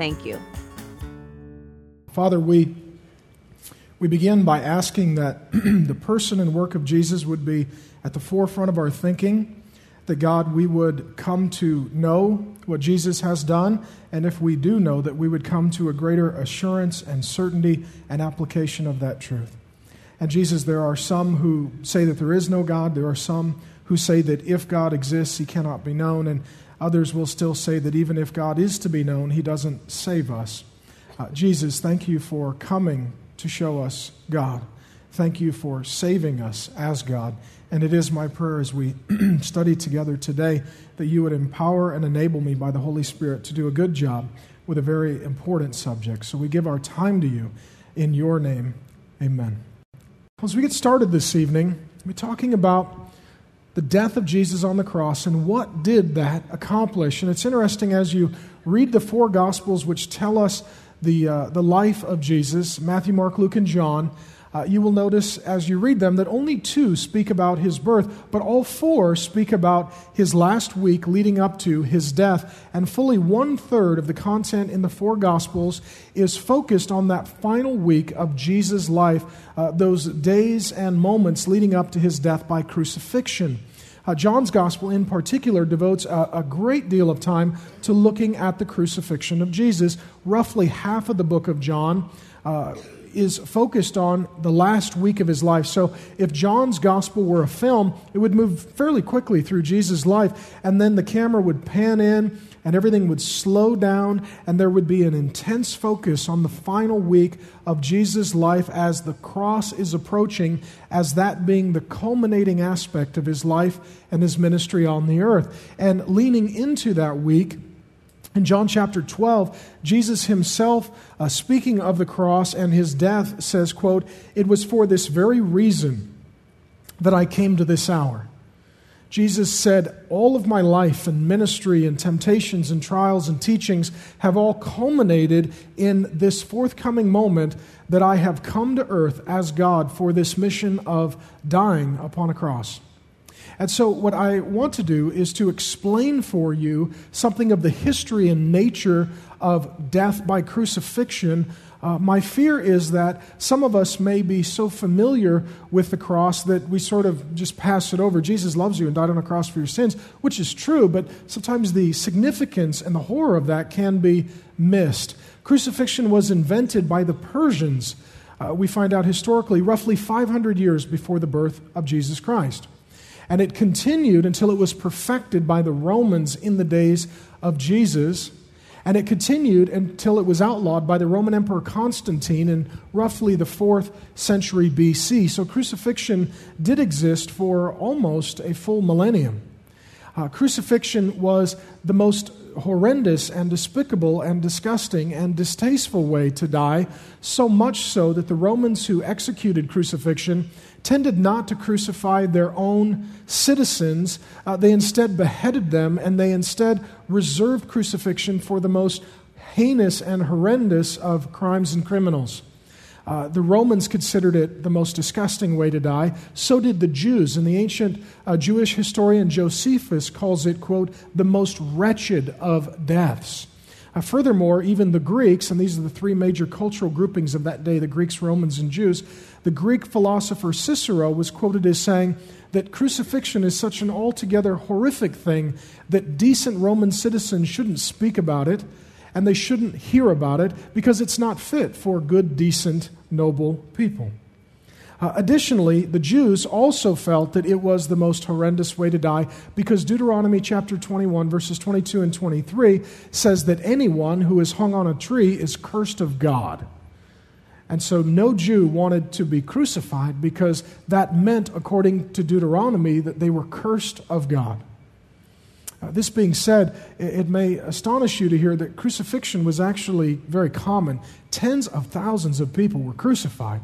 Thank you. Father, we, we begin by asking that the person and work of Jesus would be at the forefront of our thinking, that God, we would come to know what Jesus has done, and if we do know, that we would come to a greater assurance and certainty and application of that truth. And Jesus, there are some who say that there is no God, there are some who say that if God exists, he cannot be known, and others will still say that even if God is to be known, he doesn't save us. Uh, Jesus, thank you for coming to show us God. Thank you for saving us as God. And it is my prayer as we study together today that you would empower and enable me by the Holy Spirit to do a good job with a very important subject. So we give our time to you in your name. Amen. As we get started this evening, we're talking about the death of Jesus on the cross and what did that accomplish. And it's interesting as you read the four Gospels, which tell us the, uh, the life of Jesus Matthew, Mark, Luke, and John uh, you will notice as you read them that only two speak about his birth, but all four speak about his last week leading up to his death. And fully one third of the content in the four Gospels is focused on that final week of Jesus' life, uh, those days and moments leading up to his death by crucifixion. Uh, John's Gospel, in particular, devotes a, a, great deal of time to looking at the crucifixion of Jesus. Roughly half of the book of John. Uh, is focused on the last week of his life. So if John's gospel were a film, it would move fairly quickly through Jesus' life, and then the camera would pan in and everything would slow down, and there would be an intense focus on the final week of Jesus' life as the cross is approaching, as that being the culminating aspect of his life and his ministry on the earth. And leaning into that week, in John chapter 12, Jesus himself, uh, speaking of the cross and his death, says, quote, It was for this very reason that I came to this hour. Jesus said, All of my life and ministry and temptations and trials and teachings have all culminated in this forthcoming moment that I have come to earth as God for this mission of dying upon a cross. And so, what I want to do is to explain for you something of the history and nature of death by crucifixion. Uh, my fear is that some of us may be so familiar with the cross that we sort of just pass it over. Jesus loves you and died on a cross for your sins, which is true, but sometimes the significance and the horror of that can be missed. Crucifixion was invented by the Persians, uh, we find out historically, roughly 500 years before the birth of Jesus Christ. And it continued until it was perfected by the Romans in the days of Jesus. And it continued until it was outlawed by the Roman Emperor Constantine in roughly the fourth century BC. So crucifixion did exist for almost a full millennium. Uh, crucifixion was the most horrendous and despicable and disgusting and distasteful way to die, so much so that the Romans who executed crucifixion tended not to crucify their own citizens. Uh, they instead beheaded them, and they instead reserved crucifixion for the most heinous and horrendous of crimes and criminals. Uh, the Romans considered it the most disgusting way to die. So did the Jews. And the ancient uh, Jewish historian Josephus calls it, quote, the most wretched of deaths. Uh, furthermore, even the Greeks, and these are the three major cultural groupings of that day the Greeks, Romans, and Jews, the Greek philosopher Cicero was quoted as saying that crucifixion is such an altogether horrific thing that decent Roman citizens shouldn't speak about it and they shouldn't hear about it because it's not fit for good, decent, noble people. Uh, additionally, the Jews also felt that it was the most horrendous way to die because Deuteronomy chapter 21, verses 22 and 23 says that anyone who is hung on a tree is cursed of God. And so no Jew wanted to be crucified because that meant, according to Deuteronomy, that they were cursed of God. Uh, this being said, it, it may astonish you to hear that crucifixion was actually very common. Tens of thousands of people were crucified.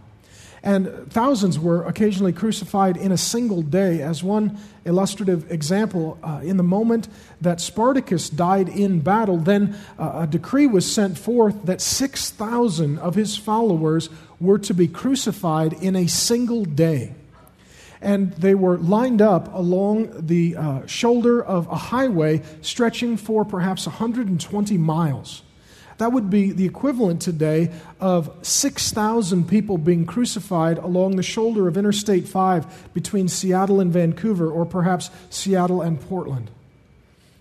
And thousands were occasionally crucified in a single day. As one illustrative example, uh, in the moment that Spartacus died in battle, then uh, a decree was sent forth that 6,000 of his followers were to be crucified in a single day and they were lined up along the uh, shoulder of a highway stretching for perhaps 120 miles. That would be the equivalent today of 6,000 people being crucified along the shoulder of Interstate 5 between Seattle and Vancouver, or perhaps Seattle and Portland.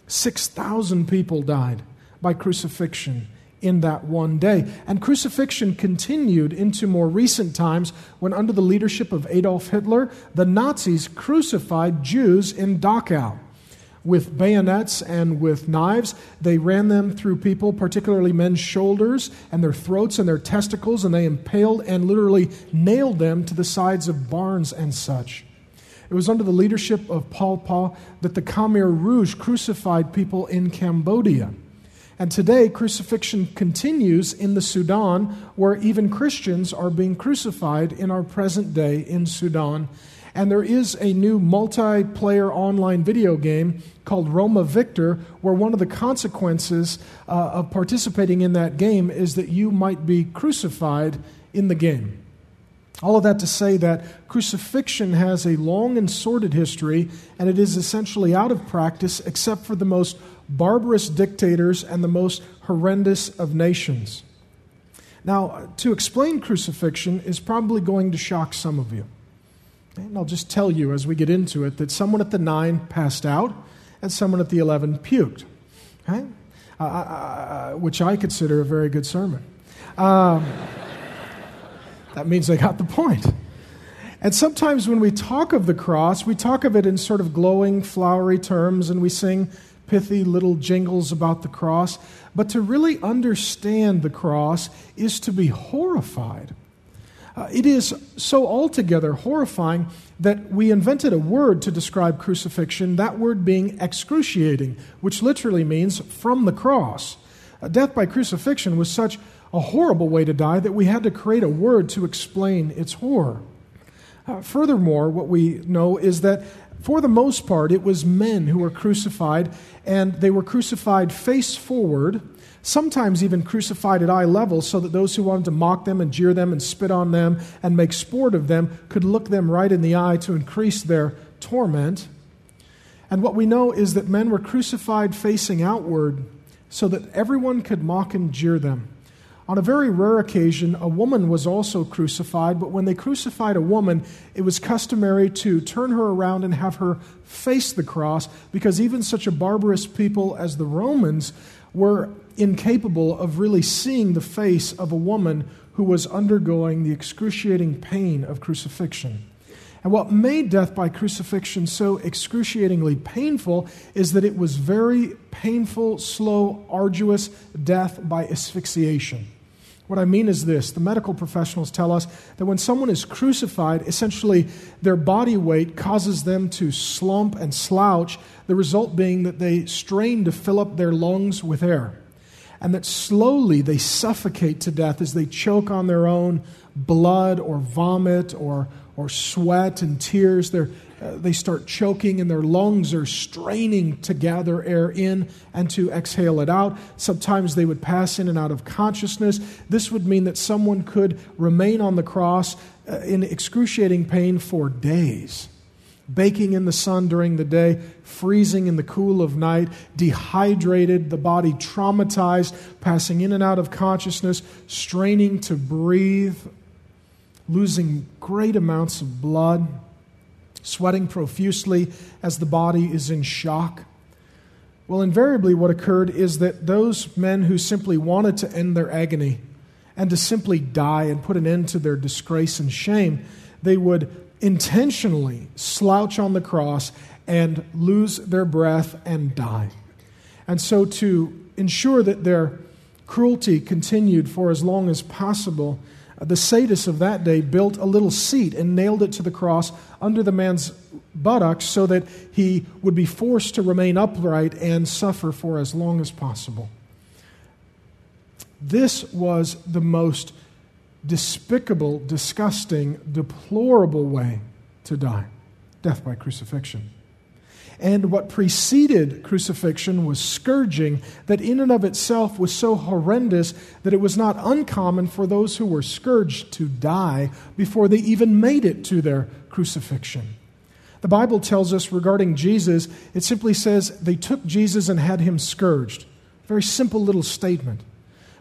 6,000 people died by crucifixion in that one day. And crucifixion continued into more recent times when, under the leadership of Adolf Hitler, the Nazis crucified Jews in Dachau. With bayonets and with knives, they ran them through people, particularly men's shoulders and their throats and their testicles, and they impaled and literally nailed them to the sides of barns and such. It was under the leadership of Pol Pot that the Khmer Rouge crucified people in Cambodia. And today, crucifixion continues in the Sudan, where even Christians are being crucified in our present day in Sudan. And there is a new multiplayer online video game called Roma Victor, where one of the consequences uh, of participating in that game is that you might be crucified in the game. All of that to say that crucifixion has a long and sordid history, and it is essentially out of practice except for the most barbarous dictators and the most horrendous of nations. Now, to explain crucifixion is probably going to shock some of you. And I'll just tell you as we get into it that someone at the nine passed out and someone at the 11 puked, okay? Uh, uh, uh, which I consider a very good sermon. Um, that means they got the point. And sometimes when we talk of the cross, we talk of it in sort of glowing, flowery terms, and we sing pithy little jingles about the cross. But to really understand the cross is to be horrified. Uh, it is so altogether horrifying that we invented a word to describe crucifixion, that word being excruciating, which literally means from the cross. Uh, death by crucifixion was such a horrible way to die that we had to create a word to explain its horror. Uh, furthermore, what we know is that for the most part, it was men who were crucified, and they were crucified face forward, sometimes even crucified at eye level, so that those who wanted to mock them and jeer them and spit on them and make sport of them could look them right in the eye to increase their torment. And what we know is that men were crucified facing outward so that everyone could mock and jeer them. On a very rare occasion, a woman was also crucified, but when they crucified a woman, it was customary to turn her around and have her face the cross, because even such a barbarous people as the Romans were incapable of really seeing the face of a woman who was undergoing the excruciating pain of crucifixion. And what made death by crucifixion so excruciatingly painful is that it was very painful, slow, arduous death by asphyxiation. What I mean is this the medical professionals tell us that when someone is crucified, essentially their body weight causes them to slump and slouch, the result being that they strain to fill up their lungs with air. And that slowly they suffocate to death as they choke on their own blood or vomit or, or sweat and tears. They're, uh, they start choking and their lungs are straining to gather air in and to exhale it out. Sometimes they would pass in and out of consciousness. This would mean that someone could remain on the cross uh, in excruciating pain for days. Baking in the sun during the day, freezing in the cool of night, dehydrated, the body traumatized, passing in and out of consciousness, straining to breathe, losing great amounts of blood sweating profusely as the body is in shock. Well, invariably, what occurred is that those men who simply wanted to end their agony and to simply die and put an end to their disgrace and shame, they would intentionally slouch on the cross and lose their breath and die. And so, to ensure that their cruelty continued for as long as possible, uh, the sadists of that day built a little seat and nailed it to the cross under the man's buttocks so that he would be forced to remain upright and suffer for as long as possible. This was the most despicable, disgusting, deplorable way to die death by crucifixion. And what preceded crucifixion was scourging, that in and of itself was so horrendous that it was not uncommon for those who were scourged to die before they even made it to their crucifixion. The Bible tells us regarding Jesus, it simply says they took Jesus and had him scourged. Very simple little statement.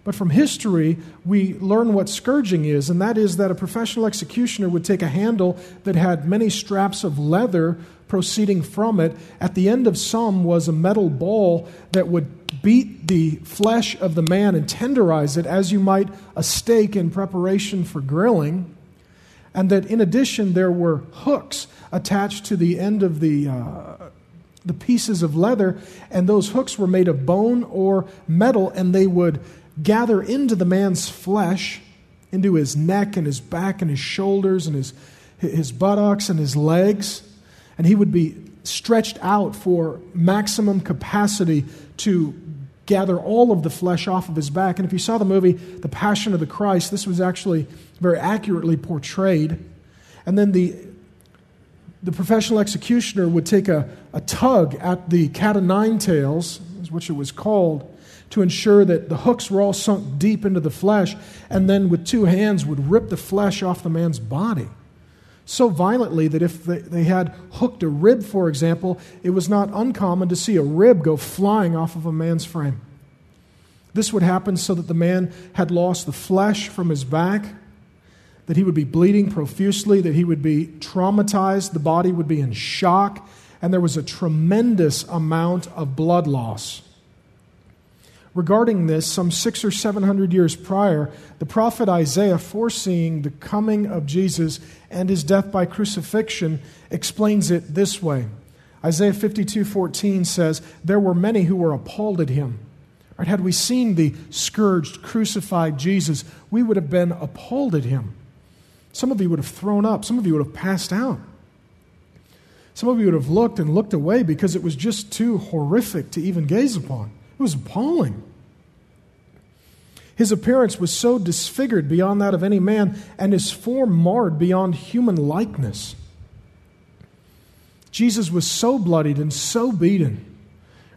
But from history, we learn what scourging is, and that is that a professional executioner would take a handle that had many straps of leather proceeding from it. At the end of some was a metal ball that would beat the flesh of the man and tenderize it as you might a steak in preparation for grilling. And that in addition, there were hooks attached to the end of the. Uh, the pieces of leather, and those hooks were made of bone or metal, and they would gather into the man's flesh, into his neck and his back and his shoulders and his, his buttocks and his legs and he would be stretched out for maximum capacity to gather all of the flesh off of his back. And if you saw the movie The Passion of the Christ, this was actually very accurately portrayed. And then the the professional executioner would take a, a tug at the cat o' nine tails, is which it was called, to ensure that the hooks were all sunk deep into the flesh, and then with two hands would rip the flesh off the man's body so violently that if they had hooked a rib, for example, it was not uncommon to see a rib go flying off of a man's frame. This would happen so that the man had lost the flesh from his back, that he would be bleeding profusely, that he would be traumatized, the body would be in shock, and there was a tremendous amount of blood loss regarding this some six or seven hundred years prior, the prophet Isaiah, foreseeing the coming of Jesus and his death by crucifixion, explains it this way. Isaiah 52 14 says, There were many who were appalled at him. Right, had we seen the scourged, crucified Jesus, we would have been appalled at him. Some of you would have thrown up, some of you would have passed out. Some of you would have looked and looked away because it was just too horrific to even gaze upon. It was appalling. His appearance was so disfigured beyond that of any man, and his form marred beyond human likeness. Jesus was so bloodied and so beaten.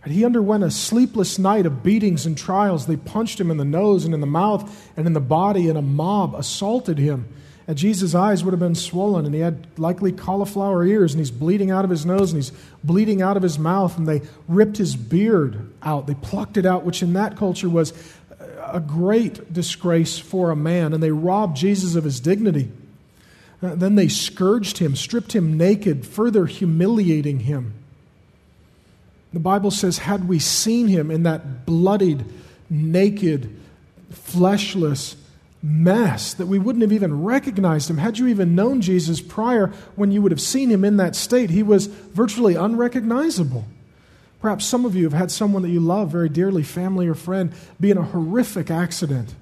And he underwent a sleepless night of beatings and trials. They punched him in the nose and in the mouth and in the body, and a mob assaulted him. And Jesus' eyes would have been swollen, and he had likely cauliflower ears, and he's bleeding out of his nose, and he's bleeding out of his mouth, and they ripped his beard out. They plucked it out, which in that culture was a great disgrace for a man, and they robbed Jesus of his dignity. Uh, then they scourged him, stripped him naked, further humiliating him. The Bible says, had we seen him in that bloodied, naked, fleshless, mess that we wouldn't have even recognized him. Had you even known Jesus prior, when you would have seen him in that state, he was virtually unrecognizable. Perhaps some of you have had someone that you love very dearly, family or friend, be in a horrific accident.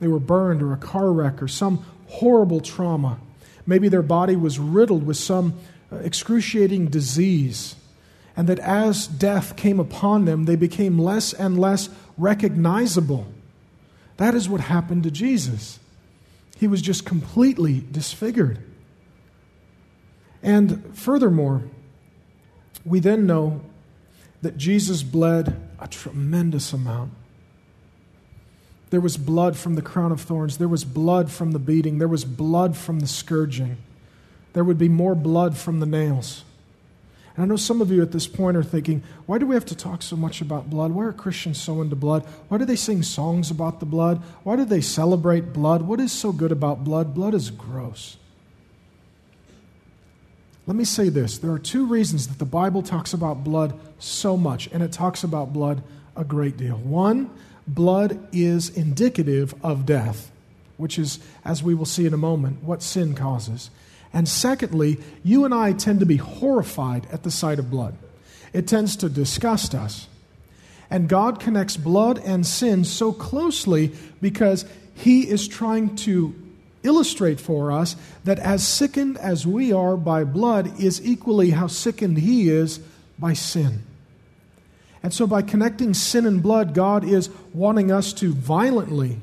They were burned or a car wreck or some horrible trauma. Maybe their body was riddled with some uh, excruciating disease. And that as death came upon them, they became less and less recognizable. That is what happened to Jesus. He was just completely disfigured. And furthermore, we then know that Jesus bled a tremendous amount. There was blood from the crown of thorns. There was blood from the beating. There was blood from the scourging. There would be more blood from the nails. And I know some of you at this point are thinking, why do we have to talk so much about blood? Why are Christians so into blood? Why do they sing songs about the blood? Why do they celebrate blood? What is so good about blood? Blood is gross. Let me say this there are two reasons that the Bible talks about blood so much, and it talks about blood a great deal. One, blood is indicative of death, which is, as we will see in a moment, what sin causes. And secondly, you and I tend to be horrified at the sight of blood. It tends to disgust us. And God connects blood and sin so closely because He is trying to illustrate for us that as sickened as we are by blood is equally how sickened he is by sin. And so, by connecting sin and blood, God is wanting us to violently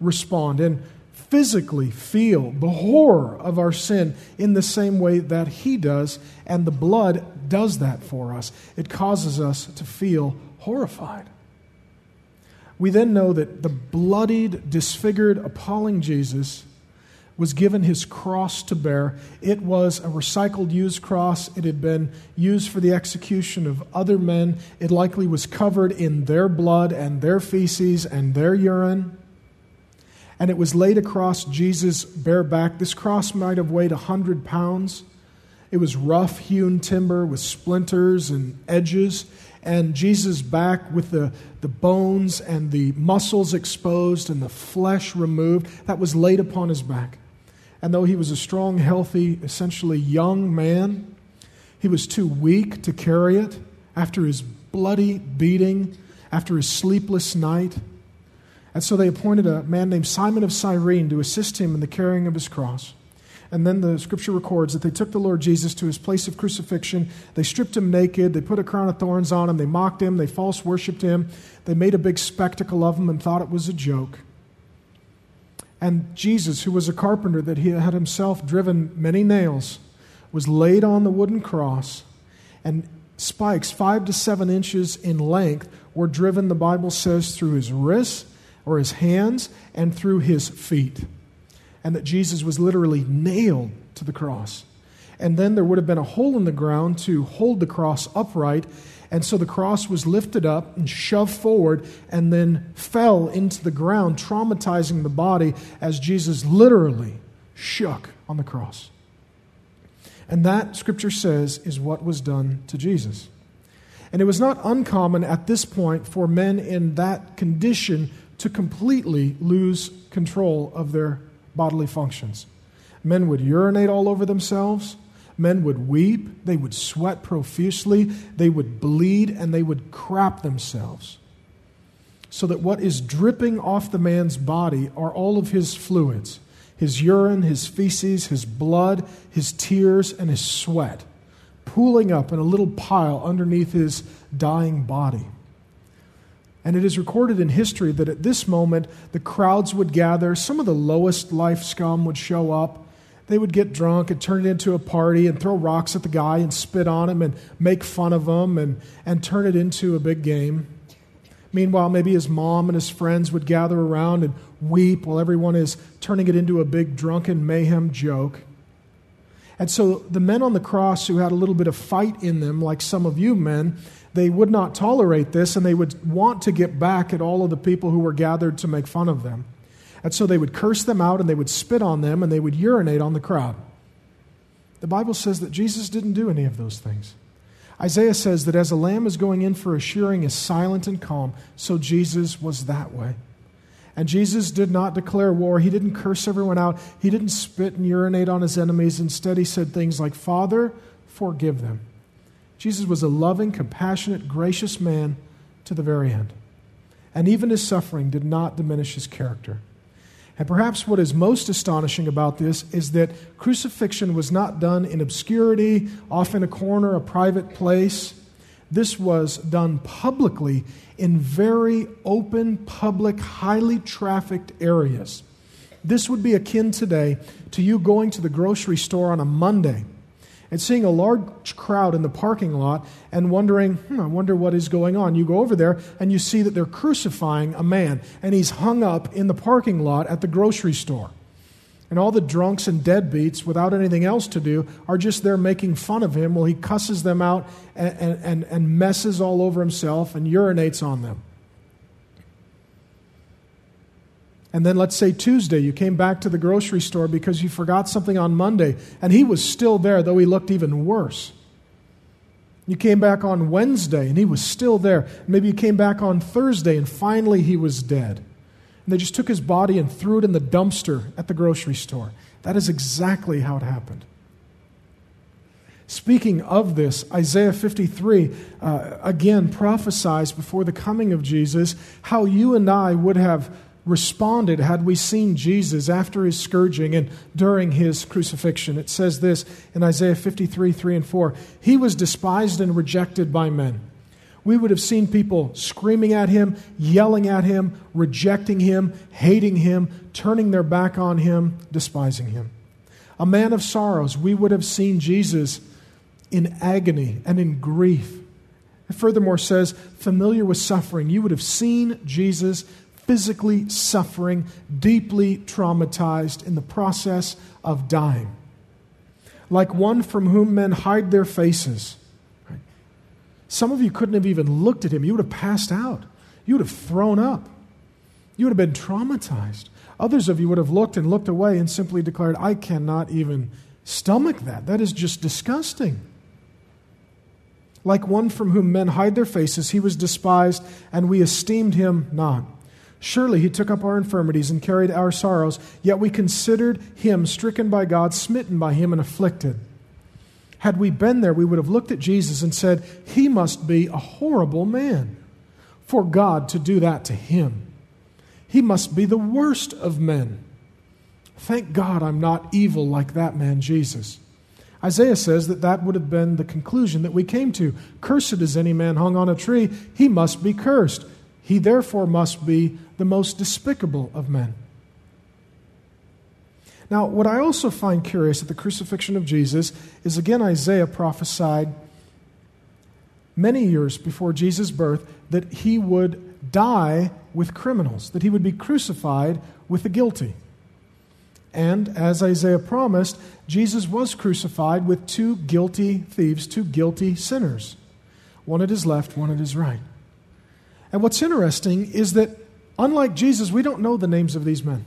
respond and physically feel the horror of our sin in the same way that He does. And the blood does that for us, it causes us to feel horrified. We then know that the bloodied, disfigured, appalling Jesus was given his cross to bear. It was a recycled, used cross. It had been used for the execution of other men. It likely was covered in their blood and their feces and their urine. And it was laid across Jesus' bare back. This cross might have weighed a 100 pounds. It was rough hewn timber with splinters and edges. And Jesus' back with the, the bones and the muscles exposed and the flesh removed, that was laid upon his back. And though he was a strong, healthy, essentially young man, he was too weak to carry it after his bloody beating, after his sleepless night. And so they appointed a man named Simon of Cyrene to assist him in the carrying of his cross. And then the scripture records that they took the Lord Jesus to his place of crucifixion. They stripped him naked. They put a crown of thorns on him. They mocked him. They false worshiped him. They made a big spectacle of him and thought it was a joke. And Jesus, who was a carpenter that he had himself driven many nails, was laid on the wooden cross, and spikes five to seven inches in length were driven, the Bible says, through his wrists or his hands and through his feet. And that Jesus was literally nailed to the cross. And then there would have been a hole in the ground to hold the cross upright, and so the cross was lifted up and shoved forward and then fell into the ground, traumatizing the body as Jesus literally shook on the cross. And that, scripture says, is what was done to Jesus. And it was not uncommon at this point for men in that condition to completely lose control of their bodily functions. Men would urinate all over themselves. Men would weep, they would sweat profusely, they would bleed, and they would crap themselves. So that what is dripping off the man's body are all of his fluids his urine, his feces, his blood, his tears, and his sweat, pooling up in a little pile underneath his dying body. And it is recorded in history that at this moment the crowds would gather, some of the lowest life scum would show up they would get drunk and turn it into a party and throw rocks at the guy and spit on him and make fun of him and, and turn it into a big game. Meanwhile, maybe his mom and his friends would gather around and weep while everyone is turning it into a big drunken mayhem joke. And so the men on the cross who had a little bit of fight in them, like some of you men, they would not tolerate this and they would want to get back at all of the people who were gathered to make fun of them. And so they would curse them out and they would spit on them and they would urinate on the crowd. The Bible says that Jesus didn't do any of those things. Isaiah says that as a lamb is going in for a shearing is silent and calm, so Jesus was that way. And Jesus did not declare war. He didn't curse everyone out. He didn't spit and urinate on his enemies. Instead, he said things like, Father, forgive them. Jesus was a loving, compassionate, gracious man to the very end. And even his suffering did not diminish his character. And perhaps what is most astonishing about this is that crucifixion was not done in obscurity, off in a corner, a private place. This was done publicly in very open, public, highly trafficked areas. This would be akin today to you going to the grocery store on a Monday and seeing a large crowd in the parking lot and wondering, hmm, I wonder what is going on. You go over there and you see that they're crucifying a man, and he's hung up in the parking lot at the grocery store. And all the drunks and deadbeats, without anything else to do, are just there making fun of him while he cusses them out and, and, and messes all over himself and urinates on them. And then let's say Tuesday, you came back to the grocery store because you forgot something on Monday, and he was still there, though he looked even worse. You came back on Wednesday, and he was still there. Maybe you came back on Thursday, and finally he was dead. And they just took his body and threw it in the dumpster at the grocery store. That is exactly how it happened. Speaking of this, Isaiah 53 uh, again prophesies before the coming of Jesus how you and I would have responded had we seen Jesus after his scourging and during his crucifixion. It says this in Isaiah 53 3 and 4 He was despised and rejected by men. We would have seen people screaming at him, yelling at him, rejecting him, hating him, turning their back on him, despising him. A man of sorrows, we would have seen Jesus in agony and in grief. It furthermore says, familiar with suffering. You would have seen Jesus physically suffering, deeply traumatized in the process of dying. Like one from whom men hide their faces. Some of you couldn't have even looked at him. You would have passed out. You would have thrown up. You would have been traumatized. Others of you would have looked and looked away and simply declared, I cannot even stomach that. That is just disgusting. Like one from whom men hide their faces, he was despised, and we esteemed him not. Surely he took up our infirmities and carried our sorrows, yet we considered him stricken by God, smitten by him, and afflicted. Had we been there, we would have looked at Jesus and said, He must be a horrible man for God to do that to him. He must be the worst of men. Thank God I'm not evil like that man, Jesus. Isaiah says that that would have been the conclusion that we came to. Cursed is any man hung on a tree, he must be cursed. He therefore must be the most despicable of men. Now, what I also find curious at the crucifixion of Jesus is again Isaiah prophesied many years before Jesus' birth that he would die with criminals, that he would be crucified with the guilty. And as Isaiah promised, Jesus was crucified with two guilty thieves, two guilty sinners, one at his left, one at his right. And what's interesting is that, unlike Jesus, we don't know the names of these men.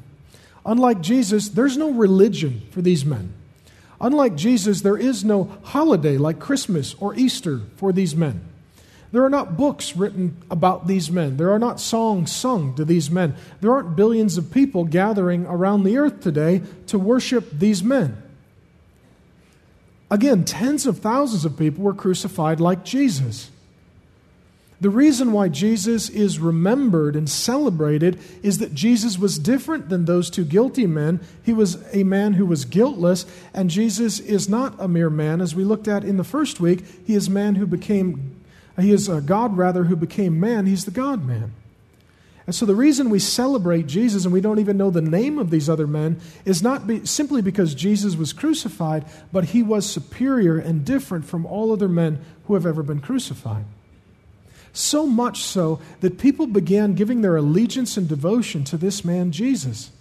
Unlike Jesus, there's no religion for these men. Unlike Jesus, there is no holiday like Christmas or Easter for these men. There are not books written about these men. There are not songs sung to these men. There aren't billions of people gathering around the earth today to worship these men. Again, tens of thousands of people were crucified like Jesus. The reason why Jesus is remembered and celebrated is that Jesus was different than those two guilty men. He was a man who was guiltless, and Jesus is not a mere man. As we looked at in the first week, he is man who became he is a God rather who became man. He's the God man. And so the reason we celebrate Jesus and we don't even know the name of these other men is not be, simply because Jesus was crucified, but he was superior and different from all other men who have ever been crucified. So much so that people began giving their allegiance and devotion to this man, Jesus.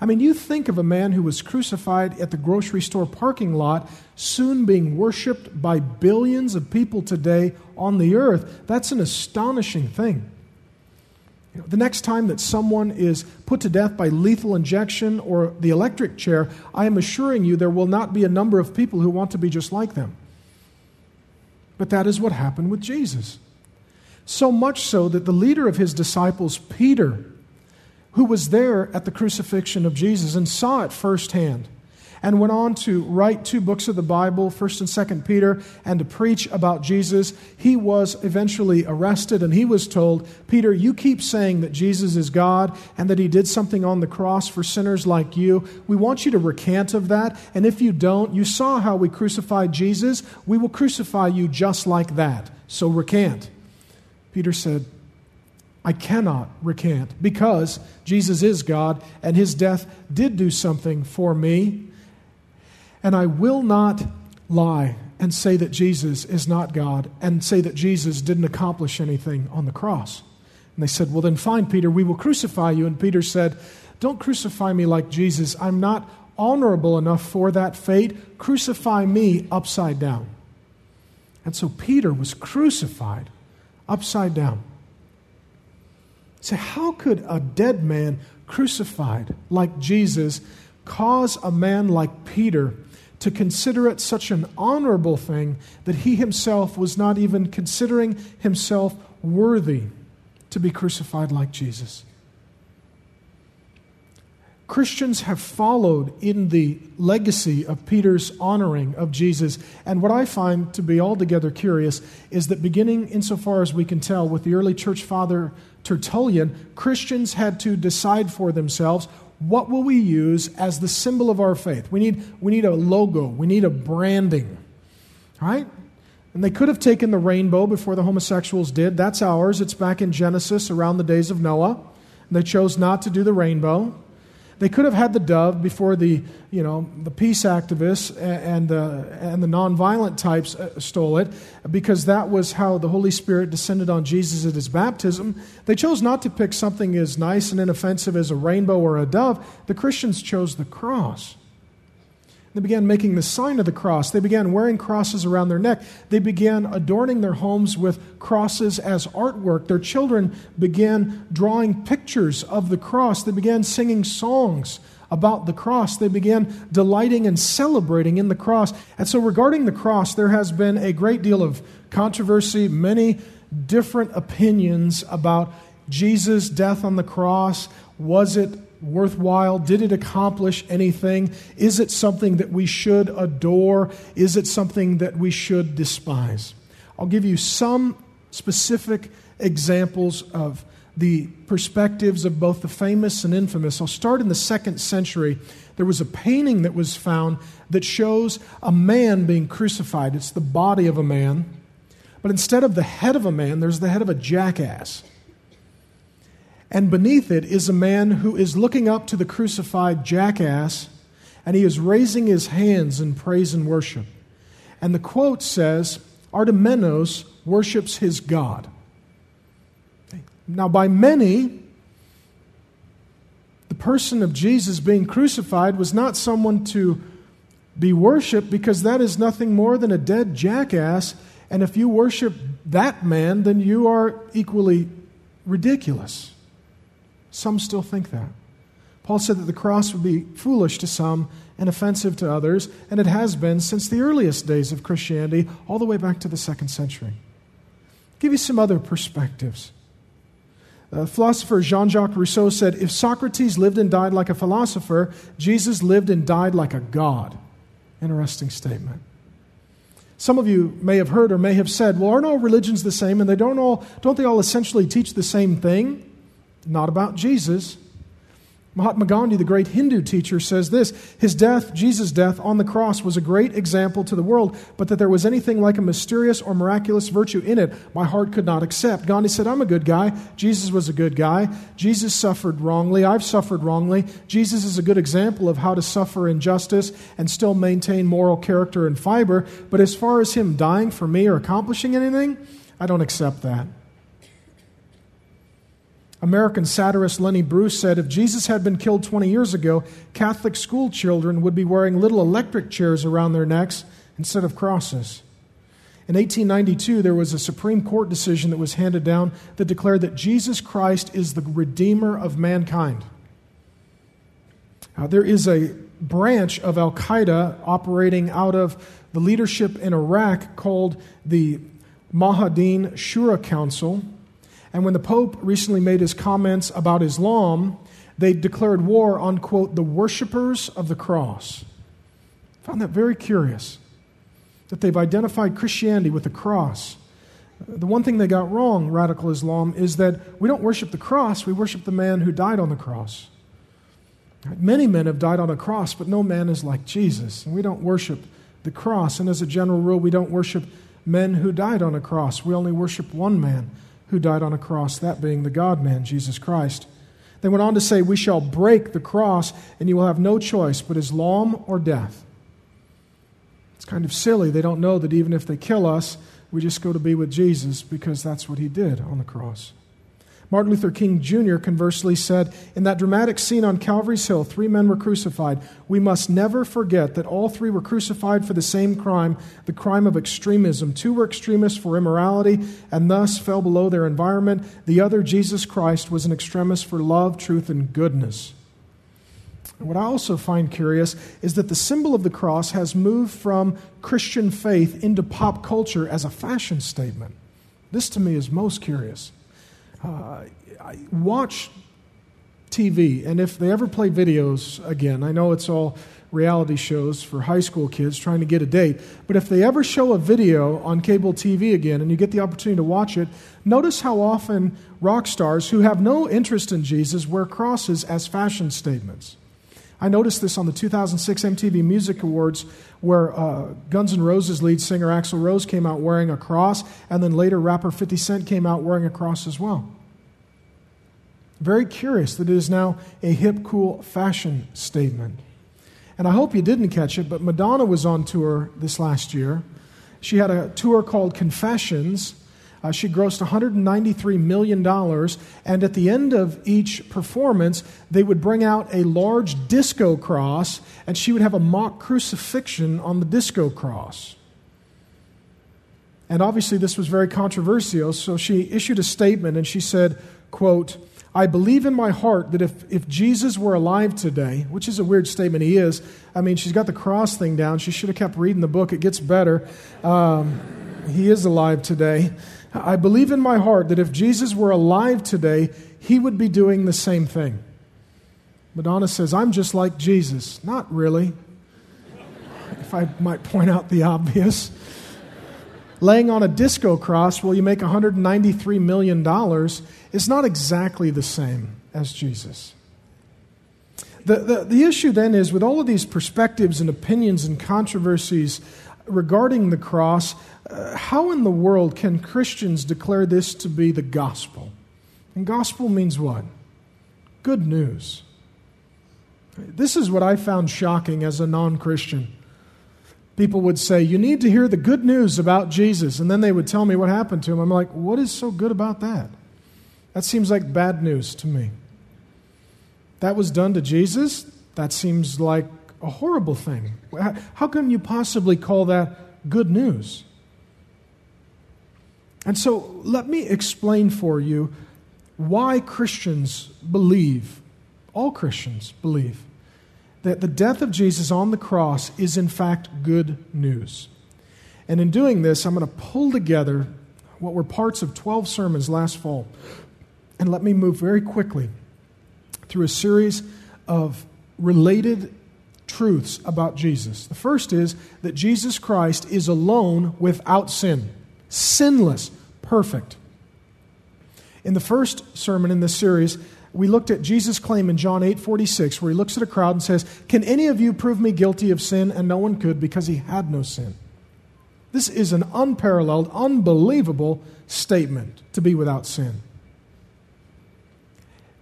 I mean, you think of a man who was crucified at the grocery store parking lot, soon being worshiped by billions of people today on the earth. That's an astonishing thing. You know, the next time that someone is put to death by lethal injection or the electric chair, I am assuring you there will not be a number of people who want to be just like them. But that is what happened with Jesus. So much so that the leader of his disciples, Peter, who was there at the crucifixion of Jesus and saw it firsthand, and went on to write two books of the Bible, 1st and 2nd Peter, and to preach about Jesus. He was eventually arrested and he was told, Peter, you keep saying that Jesus is God and that he did something on the cross for sinners like you. We want you to recant of that, and if you don't, you saw how we crucified Jesus. We will crucify you just like that. So recant. Peter said, I cannot recant because Jesus is God and his death did do something for me. And I will not lie and say that Jesus is not God and say that Jesus didn't accomplish anything on the cross. And they said, Well, then fine, Peter, we will crucify you. And Peter said, Don't crucify me like Jesus. I'm not honorable enough for that fate. Crucify me upside down. And so Peter was crucified upside down. Say, how could a dead man crucified like Jesus cause a man like Peter to consider it such an honorable thing that he himself was not even considering himself worthy to be crucified like Jesus? Christians have followed in the legacy of Peter's honoring of Jesus. And what I find to be altogether curious is that beginning, insofar as we can tell, with the early church father Tertullian, Christians had to decide for themselves what will we use as the symbol of our faith? We need, we need a logo, we need a branding. Right? And they could have taken the rainbow before the homosexuals did. That's ours. It's back in Genesis around the days of Noah. And they chose not to do the rainbow. They could have had the dove before the, you know, the peace activists and, uh, and the nonviolent types uh, stole it, because that was how the Holy Spirit descended on Jesus at his baptism. They chose not to pick something as nice and inoffensive as a rainbow or a dove. The Christians chose the cross. They began making the sign of the cross. They began wearing crosses around their neck. They began adorning their homes with crosses as artwork. Their children began drawing pictures of the cross. They began singing songs about the cross. They began delighting and celebrating in the cross. And so, regarding the cross, there has been a great deal of controversy, many different opinions about Jesus' death on the cross. Was it worthwhile? Did it accomplish anything? Is it something that we should adore? Is it something that we should despise? I'll give you some specific examples of the perspectives of both the famous and infamous. I'll start in the second century. There was a painting that was found that shows a man being crucified. It's the body of a man. But instead of the head of a man, there's the head of a jackass. And beneath it is a man who is looking up to the crucified jackass, and he is raising his hands in praise and worship. And the quote says, Artemenos worships his God. Now, by many, the person of Jesus being crucified was not someone to be worshiped because that is nothing more than a dead jackass. And if you worship that man, then you are equally ridiculous. Some still think that. Paul said that the cross would be foolish to some and offensive to others, and it has been since the earliest days of Christianity, all the way back to the second century. I'll give you some other perspectives. Uh, philosopher Jean Jacques Rousseau said If Socrates lived and died like a philosopher, Jesus lived and died like a god. Interesting statement. Some of you may have heard or may have said, Well, aren't all religions the same and they don't all don't they all essentially teach the same thing? Not about Jesus. Mahatma Gandhi, the great Hindu teacher, says this His death, Jesus' death on the cross, was a great example to the world, but that there was anything like a mysterious or miraculous virtue in it, my heart could not accept. Gandhi said, I'm a good guy. Jesus was a good guy. Jesus suffered wrongly. I've suffered wrongly. Jesus is a good example of how to suffer injustice and still maintain moral character and fiber. But as far as him dying for me or accomplishing anything, I don't accept that. American satirist Lenny Bruce said if Jesus had been killed 20 years ago, Catholic school children would be wearing little electric chairs around their necks instead of crosses. In 1892, there was a Supreme Court decision that was handed down that declared that Jesus Christ is the Redeemer of mankind. Now, there is a branch of Al Qaeda operating out of the leadership in Iraq called the Mujahideen Shura Council. And when the Pope recently made his comments about Islam, they declared war on, quote, the worshippers of the cross. I found that very curious that they've identified Christianity with the cross. The one thing they got wrong, radical Islam, is that we don't worship the cross, we worship the man who died on the cross. Many men have died on a cross, but no man is like Jesus. And we don't worship the cross. And as a general rule, we don't worship men who died on a cross. We only worship one man, who died on a cross, that being the God man, Jesus Christ. They went on to say, We shall break the cross, and you will have no choice but Islam or death. It's kind of silly. They don't know that even if they kill us, we just go to be with Jesus because that's what he did on the cross. Martin Luther King Jr. conversely said, In that dramatic scene on Calvary's Hill, three men were crucified. We must never forget that all three were crucified for the same crime, the crime of extremism. Two were extremists for immorality and thus fell below their environment. The other, Jesus Christ, was an extremist for love, truth, and goodness. What I also find curious is that the symbol of the cross has moved from Christian faith into pop culture as a fashion statement. This to me is most curious uh, watch TV, and if they ever play videos again, I know it's all reality shows for high school kids trying to get a date, but if they ever show a video on cable TV again and you get the opportunity to watch it, notice how often rock stars who have no interest in Jesus wear crosses as fashion statements. I noticed this on the 2006 MTV Music Awards, where uh, Guns N' Roses lead singer Axl Rose came out wearing a cross, and then later rapper 50 Cent came out wearing a cross as well. Very curious that it is now a hip, cool fashion statement. And I hope you didn't catch it, but Madonna was on tour this last year. She had a tour called Confessions. Uh, she grossed $193 million, and at the end of each performance, they would bring out a large disco cross, and she would have a mock crucifixion on the disco cross. And obviously, this was very controversial, so she issued a statement and she said, quote, I believe in my heart that if, if Jesus were alive today, which is a weird statement, he is. I mean, she's got the cross thing down. She should have kept reading the book. It gets better. Um, he is alive today. I believe in my heart that if Jesus were alive today, he would be doing the same thing. Madonna says, I'm just like Jesus. Not really, if I might point out the obvious. Laying on a disco cross, will you make $193 million? is not exactly the same as Jesus. The, the, the, issue then is with all of these perspectives and opinions and controversies regarding the cross, uh, how in the world can Christians declare this to be the gospel? And gospel means what? Good news. This is what I found shocking as a non Christian. People would say, You need to hear the good news about Jesus. And then they would tell me what happened to him. I'm like, What is so good about that? That seems like bad news to me. That was done to Jesus? That seems like a horrible thing. How can you possibly call that good news? And so let me explain for you why Christians believe, all Christians believe, that the death of Jesus on the cross is in fact good news. And in doing this, I'm going to pull together what were parts of 12 sermons last fall and let me move very quickly through a series of related truths about Jesus. The first is that Jesus Christ is alone without sin, sinless, perfect. In the first sermon in this series, we looked at Jesus' claim in John 8 46, where he looks at a crowd and says, Can any of you prove me guilty of sin? And no one could because he had no sin. This is an unparalleled, unbelievable statement to be without sin.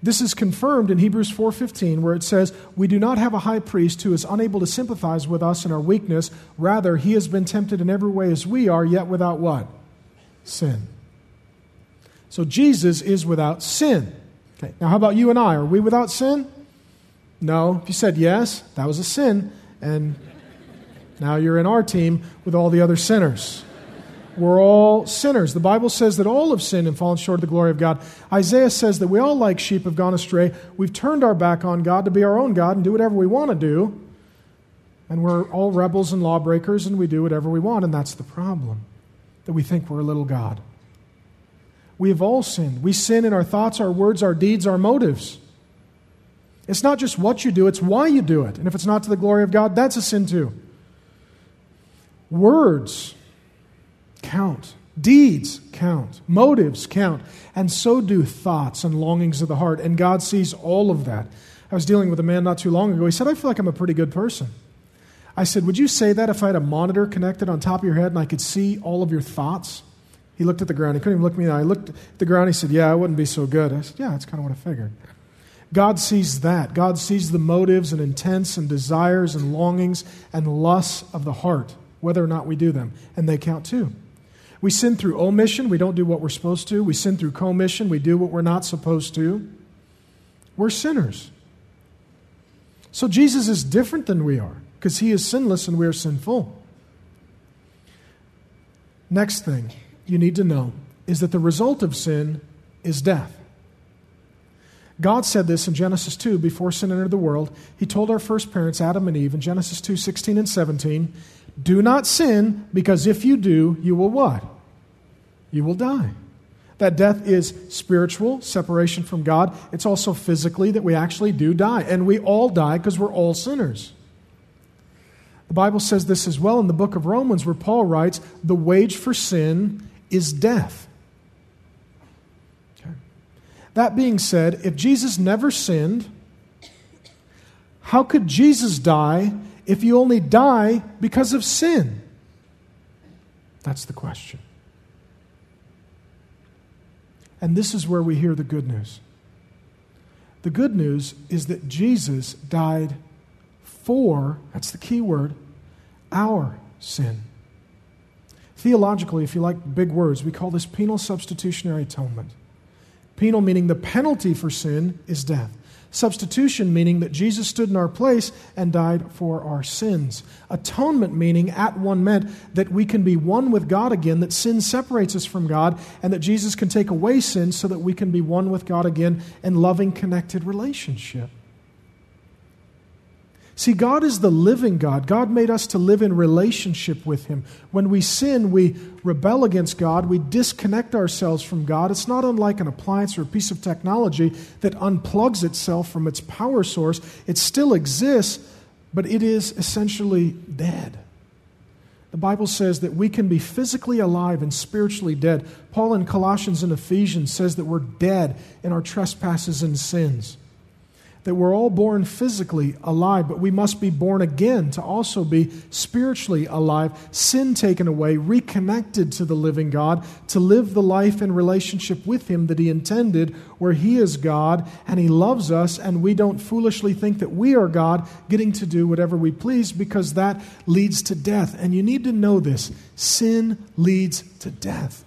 This is confirmed in Hebrews 4:15 where it says, "We do not have a high priest who is unable to sympathize with us in our weakness, rather he has been tempted in every way as we are, yet without what? Sin." So Jesus is without sin. Okay. Now how about you and I? Are we without sin? No. If you said yes, that was a sin and now you're in our team with all the other sinners. We're all sinners. The Bible says that all have sinned and fallen short of the glory of God. Isaiah says that we all, like sheep, have gone astray. We've turned our back on God to be our own God and do whatever we want to do. And we're all rebels and lawbreakers and we do whatever we want. And that's the problem that we think we're a little God. We have all sinned. We sin in our thoughts, our words, our deeds, our motives. It's not just what you do, it's why you do it. And if it's not to the glory of God, that's a sin too. Words count. Deeds count. Motives count. And so do thoughts and longings of the heart. And God sees all of that. I was dealing with a man not too long ago. He said, I feel like I'm a pretty good person. I said, Would you say that if I had a monitor connected on top of your head and I could see all of your thoughts? He looked at the ground. He couldn't even look me in the eye. I looked at the ground. He said, Yeah, it wouldn't be so good. I said, Yeah, that's kind of what I figured. God sees that. God sees the motives and intents and desires and longings and lusts of the heart, whether or not we do them. And they count too. We sin through omission, we don't do what we're supposed to. We sin through commission, we do what we're not supposed to. We're sinners. So Jesus is different than we are because he is sinless and we are sinful. Next thing you need to know is that the result of sin is death. God said this in Genesis 2 before sin entered the world. He told our first parents, Adam and Eve, in Genesis 2 16 and 17, Do not sin, because if you do, you will what? You will die. That death is spiritual, separation from God. It's also physically that we actually do die. And we all die because we're all sinners. The Bible says this as well in the book of Romans, where Paul writes, The wage for sin is death. Okay. That being said, if Jesus never sinned, how could Jesus die if you only die because of sin? That's the question. And this is where we hear the good news. The good news is that Jesus died for, that's the key word, our sin. Theologically, if you like big words, we call this penal substitutionary atonement. Penal meaning the penalty for sin is death. Substitution, meaning that Jesus stood in our place and died for our sins. Atonement, meaning at one meant that we can be one with God again, that sin separates us from God, and that Jesus can take away sin so that we can be one with God again in loving, connected relationship. See, God is the living God. God made us to live in relationship with Him. When we sin, we rebel against God, we disconnect ourselves from God. It's not unlike an appliance or a piece of technology that unplugs itself from its power source. It still exists, but it is essentially dead. The Bible says that we can be physically alive and spiritually dead. Paul in Colossians and Ephesians says that we're dead in our trespasses and sins that we're all born physically alive, but we must be born again to also be spiritually alive, sin taken away, reconnected to the living God, to live the life in relationship with Him that He intended, where He is God and He loves us, and we don't foolishly think that we are God, getting to do whatever we please, because that leads to death. And you need to know this sin leads to death.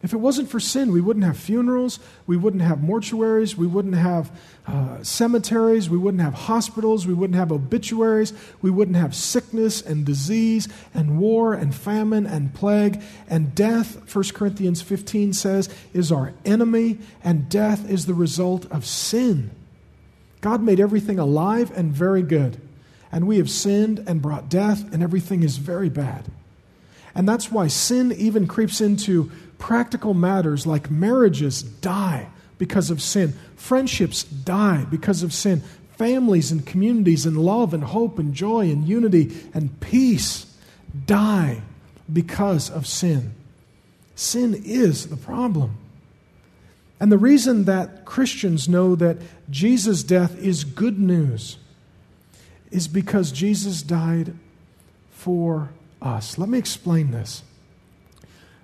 If it wasn't for sin, we wouldn't have funerals, we wouldn't have mortuaries, we wouldn't have uh, cemeteries, we wouldn't have hospitals, we wouldn't have obituaries, we wouldn't have sickness and disease and war and famine and plague. And death, 1 Corinthians 15 says, is our enemy, and death is the result of sin. God made everything alive and very good. And we have sinned and brought death, and everything is very bad. And that's why sin even creeps into practical matters like marriages die because of sin, friendships die because of sin, families and communities and love and hope and joy and unity and peace die because of sin. Sin is the problem. And the reason that Christians know that Jesus' death is good news is because Jesus died for us. Let me explain this.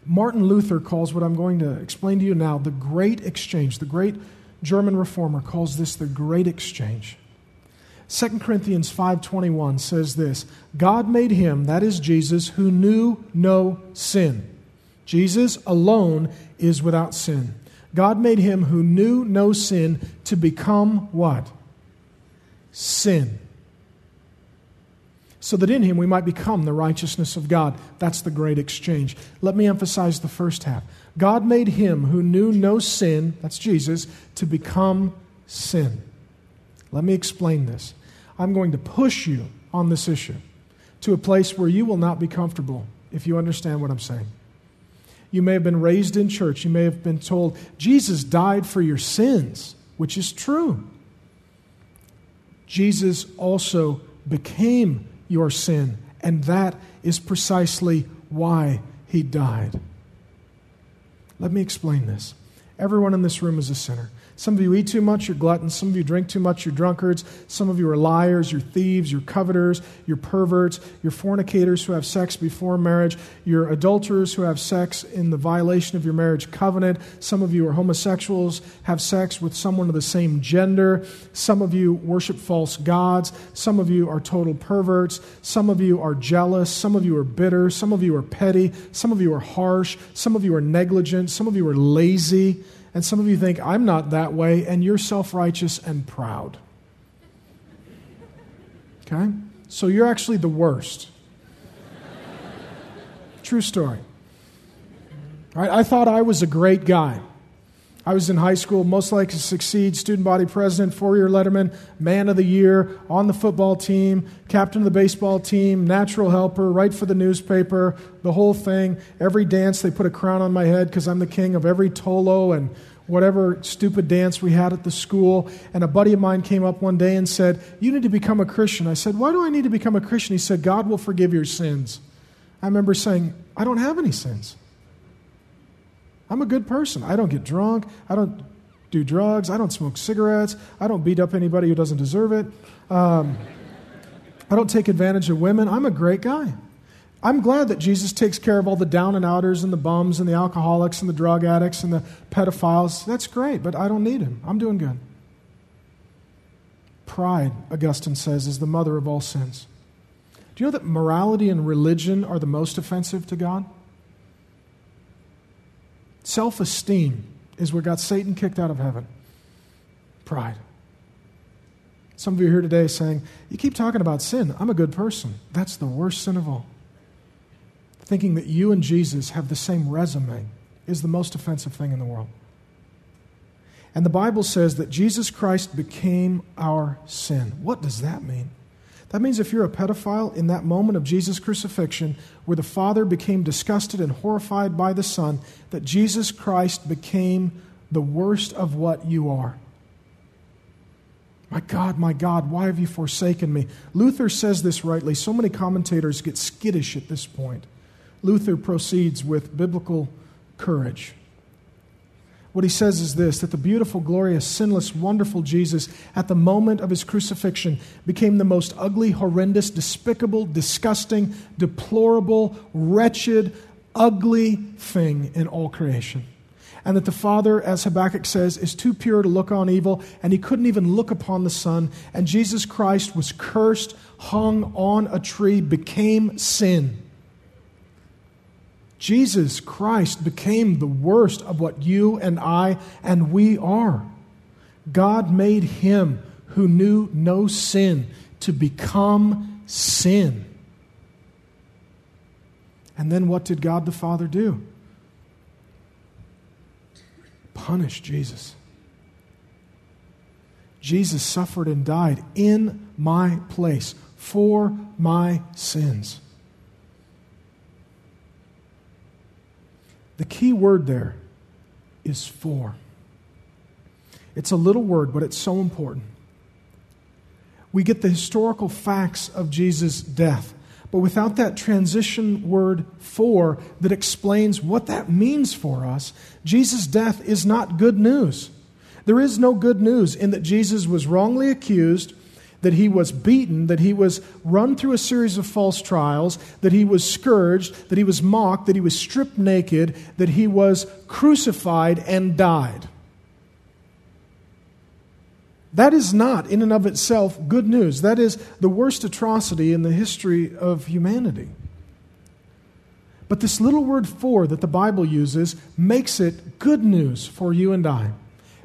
Martin Luther calls what I'm going to explain to you now the Great Exchange. The great German reformer calls this the Great Exchange. 2 Corinthians 5:21 says this, God made him, that is Jesus, who knew no sin. Jesus alone is without sin. God made him who knew no sin to become what? Sin so that in him we might become the righteousness of God. That's the great exchange. Let me emphasize the first half. God made him who knew no sin, that's Jesus, to become sin. Let me explain this. I'm going to push you on this issue to a place where you will not be comfortable if you understand what I'm saying. You may have been raised in church. You may have been told, Jesus died for your sins, which is true. Jesus also became your sin. And that is precisely why he died. Let me explain this. Everyone in this room is a sinner. Some of you eat too much, you're gluttons. Some of you drink too much, you're drunkards. Some of you are liars, you're thieves, you're coveters, you're perverts, you're fornicators who have sex before marriage, you're adulterers who have sex in the violation of your marriage covenant. Some of you are homosexuals, have sex with someone of the same gender. Some of you worship false gods. Some of you are total perverts. Some of you are jealous. Some of you are bitter. Some of you are petty. Some of you are harsh. Some of you are negligent. Some of you are lazy. And some of you think, I'm not that way, and you're self righteous and proud. Okay? So you're actually the worst. True story. Right? I thought I was a great guy. I was in high school, most likely to succeed, student body president, four year letterman, man of the year, on the football team, captain of the baseball team, natural helper, write for the newspaper, the whole thing. Every dance, they put a crown on my head because I'm the king of every tolo and whatever stupid dance we had at the school. And a buddy of mine came up one day and said, You need to become a Christian. I said, Why do I need to become a Christian? He said, God will forgive your sins. I remember saying, I don't have any sins. I'm a good person. I don't get drunk. I don't do drugs. I don't smoke cigarettes. I don't beat up anybody who doesn't deserve it. Um, I don't take advantage of women. I'm a great guy. I'm glad that Jesus takes care of all the down and outers and the bums and the alcoholics and the drug addicts and the pedophiles. That's great, but I don't need him. I'm doing good. Pride, Augustine says, is the mother of all sins. Do you know that morality and religion are the most offensive to God? Self esteem is what got Satan kicked out of heaven. Pride. Some of you here today saying, You keep talking about sin. I'm a good person. That's the worst sin of all. Thinking that you and Jesus have the same resume is the most offensive thing in the world. And the Bible says that Jesus Christ became our sin. What does that mean? That means if you're a pedophile in that moment of Jesus' crucifixion, where the Father became disgusted and horrified by the Son, that Jesus Christ became the worst of what you are. My God, my God, why have you forsaken me? Luther says this rightly. So many commentators get skittish at this point. Luther proceeds with biblical courage. What he says is this that the beautiful, glorious, sinless, wonderful Jesus, at the moment of his crucifixion, became the most ugly, horrendous, despicable, disgusting, deplorable, wretched, ugly thing in all creation. And that the Father, as Habakkuk says, is too pure to look on evil, and he couldn't even look upon the Son. And Jesus Christ was cursed, hung on a tree, became sin Jesus Christ became the worst of what you and I and we are. God made him who knew no sin to become sin. And then what did God the Father do? Punish Jesus. Jesus suffered and died in my place for my sins. The key word there is for. It's a little word, but it's so important. We get the historical facts of Jesus' death, but without that transition word for that explains what that means for us, Jesus' death is not good news. There is no good news in that Jesus was wrongly accused that he was beaten, that he was run through a series of false trials, that he was scourged, that he was mocked, that he was stripped naked, that he was crucified and died. That is not, in and of itself, good news. That is the worst atrocity in the history of humanity. But this little word for that the Bible uses makes it good news for you and I.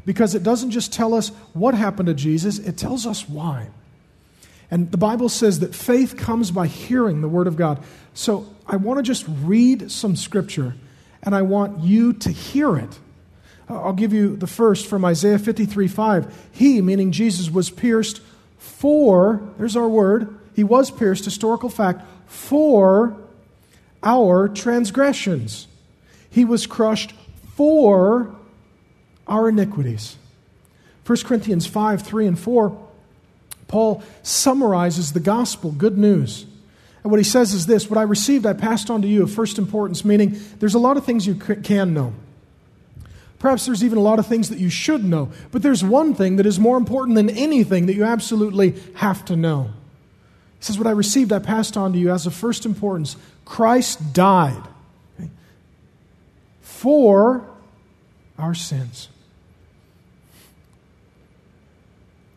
Because it doesn't just tell us what happened to Jesus, it tells us why. And the Bible says that faith comes by hearing the Word of God. So I want to just read some scripture, and I want you to hear it. Uh, I'll give you the first from Isaiah 53 5. He, meaning Jesus, was pierced for, there's our word, he was pierced, historical fact, for our transgressions. He was crushed for our iniquities. 1 Corinthians 5 3 and 4 Paul summarizes the gospel, good news. And what he says is this What I received, I passed on to you of first importance, meaning there's a lot of things you can know. Perhaps there's even a lot of things that you should know. But there's one thing that is more important than anything that you absolutely have to know. He says, What I received, I passed on to you as of first importance. Christ died for our sins,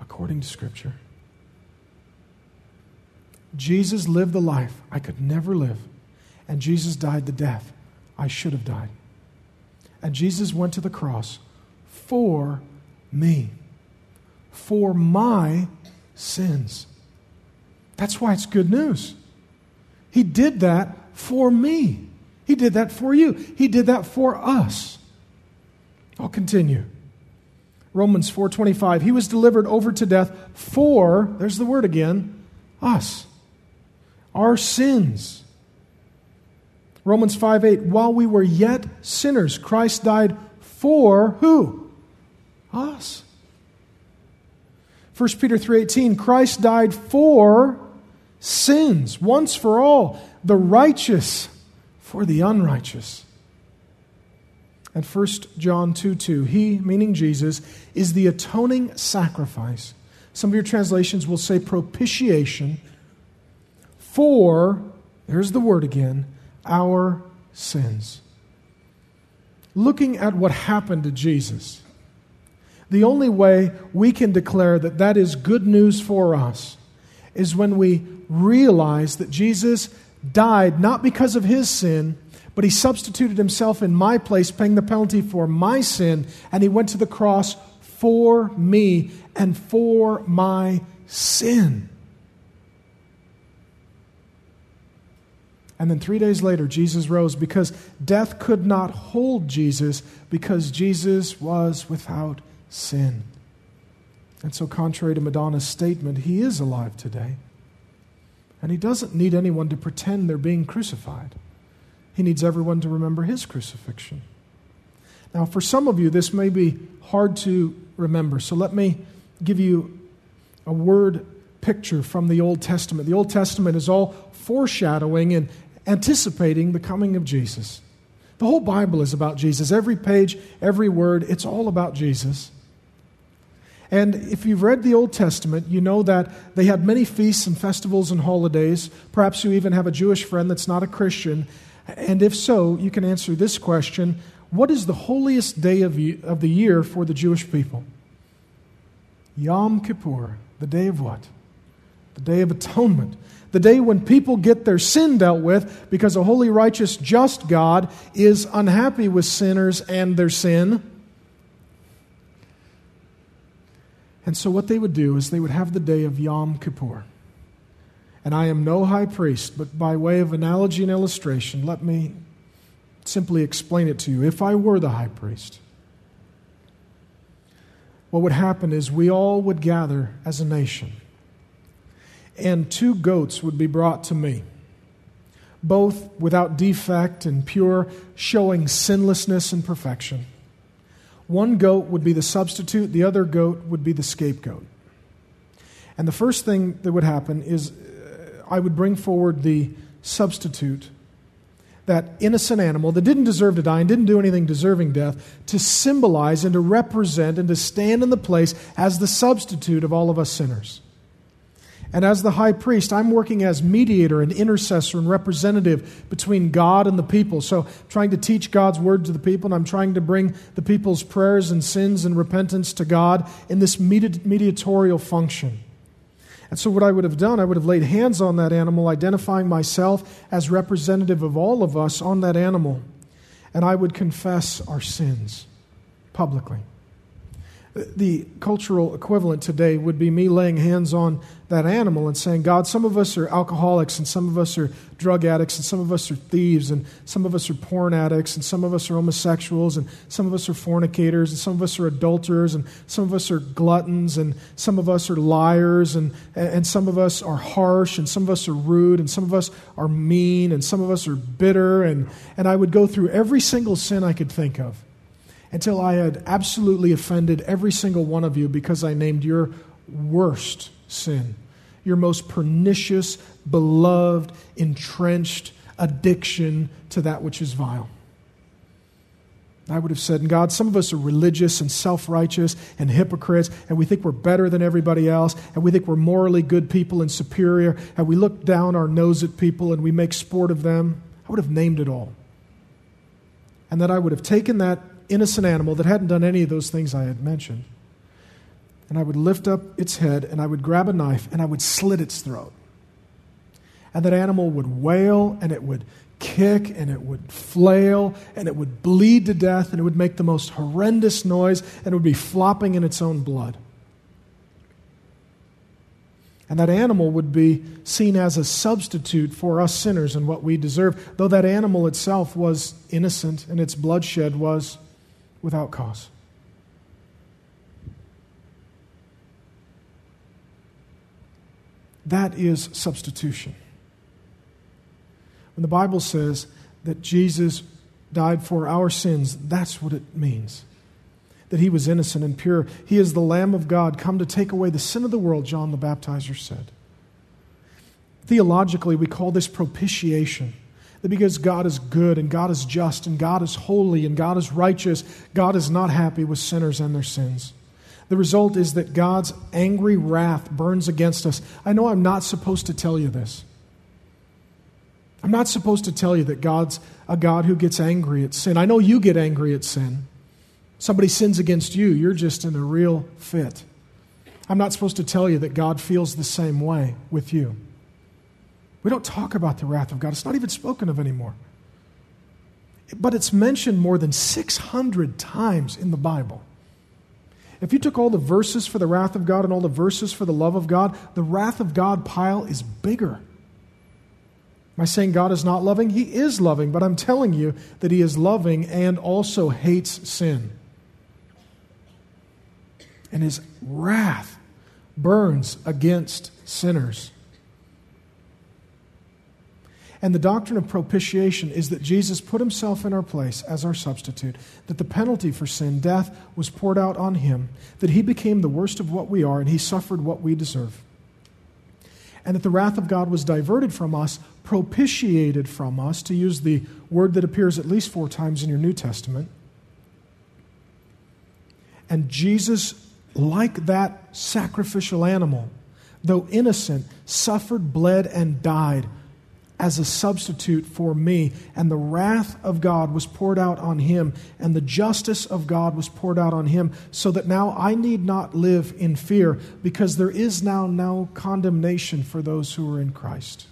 according to Scripture. Jesus lived the life I could never live, and Jesus died the death I should have died. And Jesus went to the cross for me, for my sins. That's why it's good news. He did that for me. He did that for you. He did that for us. I'll continue. Romans 4:25, he was delivered over to death for, there's the word again, us. Our sins. Romans 5 8, while we were yet sinners, Christ died for who? Us. 1 Peter 3:18 Christ died for sins once for all the righteous for the unrighteous and 1 John 2 2 he meaning Jesus is the atoning sacrifice some of your translations will say propitiation for there's the word again our sins looking at what happened to Jesus the only way we can declare that that is good news for us is when we realize that Jesus died not because of his sin, but he substituted himself in my place, paying the penalty for my sin, and he went to the cross for me and for my sin. And then three days later, Jesus rose because death could not hold Jesus because Jesus was without sin. And so, contrary to Madonna's statement, he is alive today. And he doesn't need anyone to pretend they're being crucified. He needs everyone to remember his crucifixion. Now, for some of you, this may be hard to remember. So let me give you a word picture from the Old Testament. The Old Testament is all foreshadowing and anticipating the coming of Jesus. The whole Bible is about Jesus. Every page, every word, it's all about Jesus. And if you've read the Old Testament, you know that they had many feasts and festivals and holidays. Perhaps you even have a Jewish friend that's not a Christian. And if so, you can answer this question What is the holiest day of, the year for the Jewish people? Yom Kippur, the day of what? The day of atonement. The day when people get their sin dealt with because a holy, righteous, just God is unhappy with sinners and their sin And so, what they would do is they would have the day of Yom Kippur. And I am no high priest, but by way of analogy and illustration, let me simply explain it to you. If I were the high priest, what would happen is we all would gather as a nation, and two goats would be brought to me, both without defect and pure, showing sinlessness and perfection. One goat would be the substitute, the other goat would be the scapegoat. And the first thing that would happen is uh, I would bring forward the substitute, that innocent animal that didn't deserve to die and didn't do anything deserving death, to symbolize and to represent and to stand in the place as the substitute of all of us sinners. And as the high priest, I'm working as mediator and intercessor and representative between God and the people. So, trying to teach God's word to the people, and I'm trying to bring the people's prayers and sins and repentance to God in this mediatorial function. And so, what I would have done, I would have laid hands on that animal, identifying myself as representative of all of us on that animal, and I would confess our sins publicly. The cultural equivalent today would be me laying hands on that animal and saying, God, some of us are alcoholics, and some of us are drug addicts, and some of us are thieves, and some of us are porn addicts, and some of us are homosexuals, and some of us are fornicators, and some of us are adulterers, and some of us are gluttons, and some of us are liars, and, and some of us are harsh, and some of us are rude, and some of us are mean, and some of us are bitter. And, and I would go through every single sin I could think of until I had absolutely offended every single one of you because I named your worst sin, your most pernicious, beloved, entrenched addiction to that which is vile. I would have said, and God, some of us are religious and self righteous and hypocrites, and we think we're better than everybody else, and we think we're morally good people and superior, and we look down our nose at people and we make sport of them. I would have named it all. And then I would have taken that innocent animal that hadn't done any of those things I had mentioned. And I would lift up its head and I would grab a knife and I would slit its throat. And that animal would wail and it would kick and it would flail and it would bleed to death and it would make the most horrendous noise and it would be flopping in its own blood. And that animal would be seen as a substitute for us sinners and what we deserve, though that animal itself was innocent and its bloodshed was without cause. That is substitution. When the Bible says that Jesus died for our sins, that's what it means. That he was innocent and pure. He is the Lamb of God come to take away the sin of the world, John the Baptizer said. Theologically, we call this propitiation. That because God is good and God is just and God is holy and God is righteous, God is not happy with sinners and their sins. The result is that God's angry wrath burns against us. I know I'm not supposed to tell you this. I'm not supposed to tell you that God's a God who gets angry at sin. I know you get angry at sin. Somebody sins against you, you're just in a real fit. I'm not supposed to tell you that God feels the same way with you. We don't talk about the wrath of God, it's not even spoken of anymore. But it's mentioned more than 600 times in the Bible. If you took all the verses for the wrath of God and all the verses for the love of God, the wrath of God pile is bigger. Am I saying God is not loving? He is loving, but I'm telling you that He is loving and also hates sin. And His wrath burns against sinners. And the doctrine of propitiation is that Jesus put himself in our place as our substitute, that the penalty for sin, death, was poured out on him, that he became the worst of what we are, and he suffered what we deserve. And that the wrath of God was diverted from us, propitiated from us, to use the word that appears at least four times in your New Testament. And Jesus, like that sacrificial animal, though innocent, suffered, bled, and died as a substitute for me. And the wrath of God was poured out on him, and the justice of God was poured out on him, so that now I need not live in fear, because there is now no condemnation for those who are in Christ.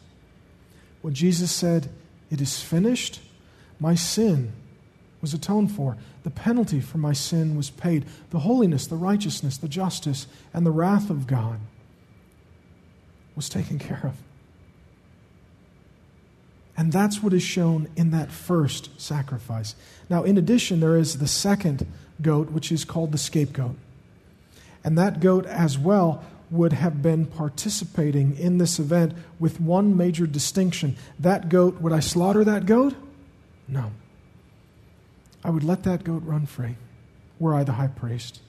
When Jesus said, It is finished, my sin was atoned for. The penalty for my sin was paid. The holiness, the righteousness, the justice, and the wrath of God was taken care of. And that's what is shown in that first sacrifice. Now, in addition, there is the second goat, which is called the scapegoat. And that goat as well would have been participating in this event with one major distinction. That goat, would I slaughter that goat? No. I would let that goat run free, were I the high priest.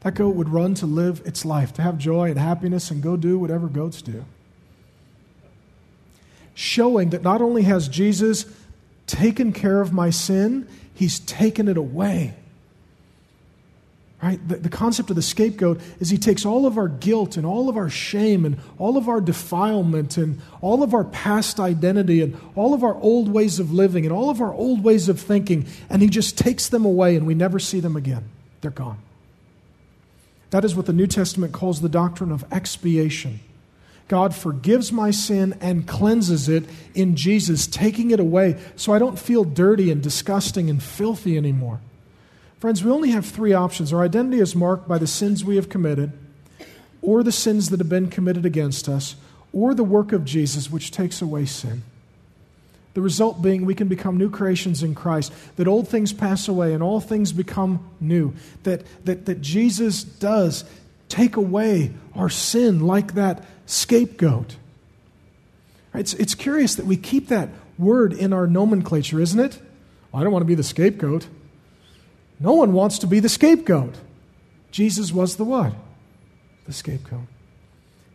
That goat would run to live its life, to have joy and happiness and go do whatever goats do showing that not only has Jesus taken care of my sin, he's taken it away. Right? The, the, concept of the scapegoat is he takes all of our guilt and all of our shame and all of our defilement and all of our past identity and all of our old ways of living and all of our old ways of thinking, and he just takes them away and we never see them again. They're gone. That is what the New Testament calls the doctrine of expiation. God forgives my sin and cleanses it in Jesus, taking it away so I don't feel dirty and disgusting and filthy anymore. Friends, we only have three options. Our identity is marked by the sins we have committed, or the sins that have been committed against us, or the work of Jesus, which takes away sin. The result being we can become new creations in Christ, that old things pass away and all things become new, that, that, that Jesus does take away our sin like that scapegoat. It's, it's curious that we keep that word in our nomenclature, isn't it? I don't want to be the scapegoat. No one wants to be the scapegoat. Jesus was the what? The scapegoat.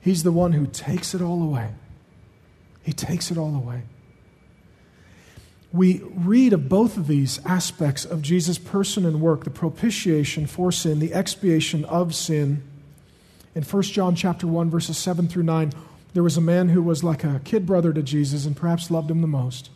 He's the one who takes it all away. He takes it all away. We read of both of these aspects of Jesus' person and work the propitiation for sin, the expiation of sin in 1 John chapter 1 verses 7 through 9, there was a man who was like a kid brother to Jesus and perhaps loved him the most.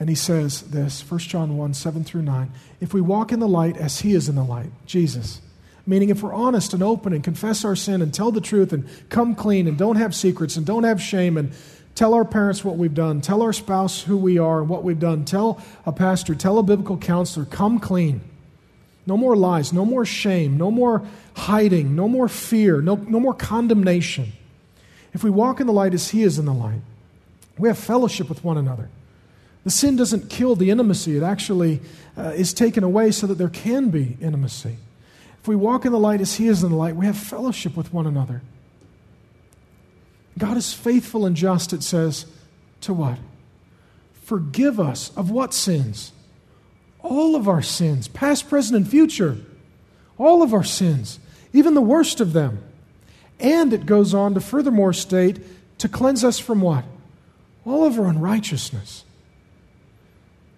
And he says this, 1 John 1 7 through 9. If we walk in the light as he is in the light, Jesus, meaning if we're honest and open and confess our sin and tell the truth and come clean and don't have secrets and don't have shame and tell our parents what we've done, tell our spouse who we are and what we've done, tell a pastor, tell a biblical counselor, come clean. No more lies, no more shame, no more hiding, no more fear, no, no more condemnation. If we walk in the light as He is in the light, we have fellowship with one another. The sin doesn't kill the intimacy, it actually uh, is taken away so that there can be intimacy. If we walk in the light as He is in the light, we have fellowship with one another. God is faithful and just, it says, to what? Forgive us of what sins? All of our sins, past, present, and future. All of our sins, even the worst of them. And it goes on to furthermore state to cleanse us from what? All of our unrighteousness.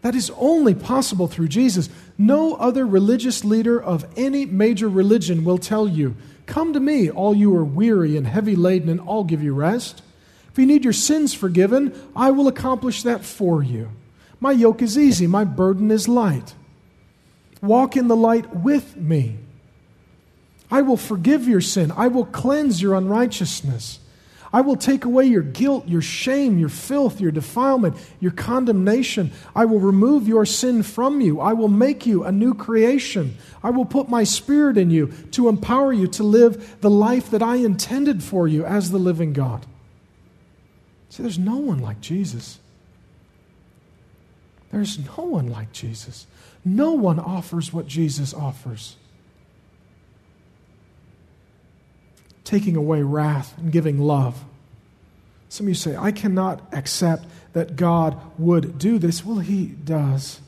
That is only possible through Jesus. No other religious leader of any major religion will tell you, Come to me, all you are weary and heavy laden, and I'll give you rest. If you need your sins forgiven, I will accomplish that for you. My yoke is easy, my burden is light. Walk in the light with me. I will forgive your sin, I will cleanse your unrighteousness. I will take away your guilt, your shame, your filth, your defilement, your condemnation. I will remove your sin from you. I will make you a new creation. I will put my spirit in you to empower you to live the life that I intended for you as the living God. See, there's no one like Jesus. There's no one like Jesus. No one offers what Jesus offers. taking away wrath and giving love. Some of you say, I cannot accept that God would do this. Well, He does.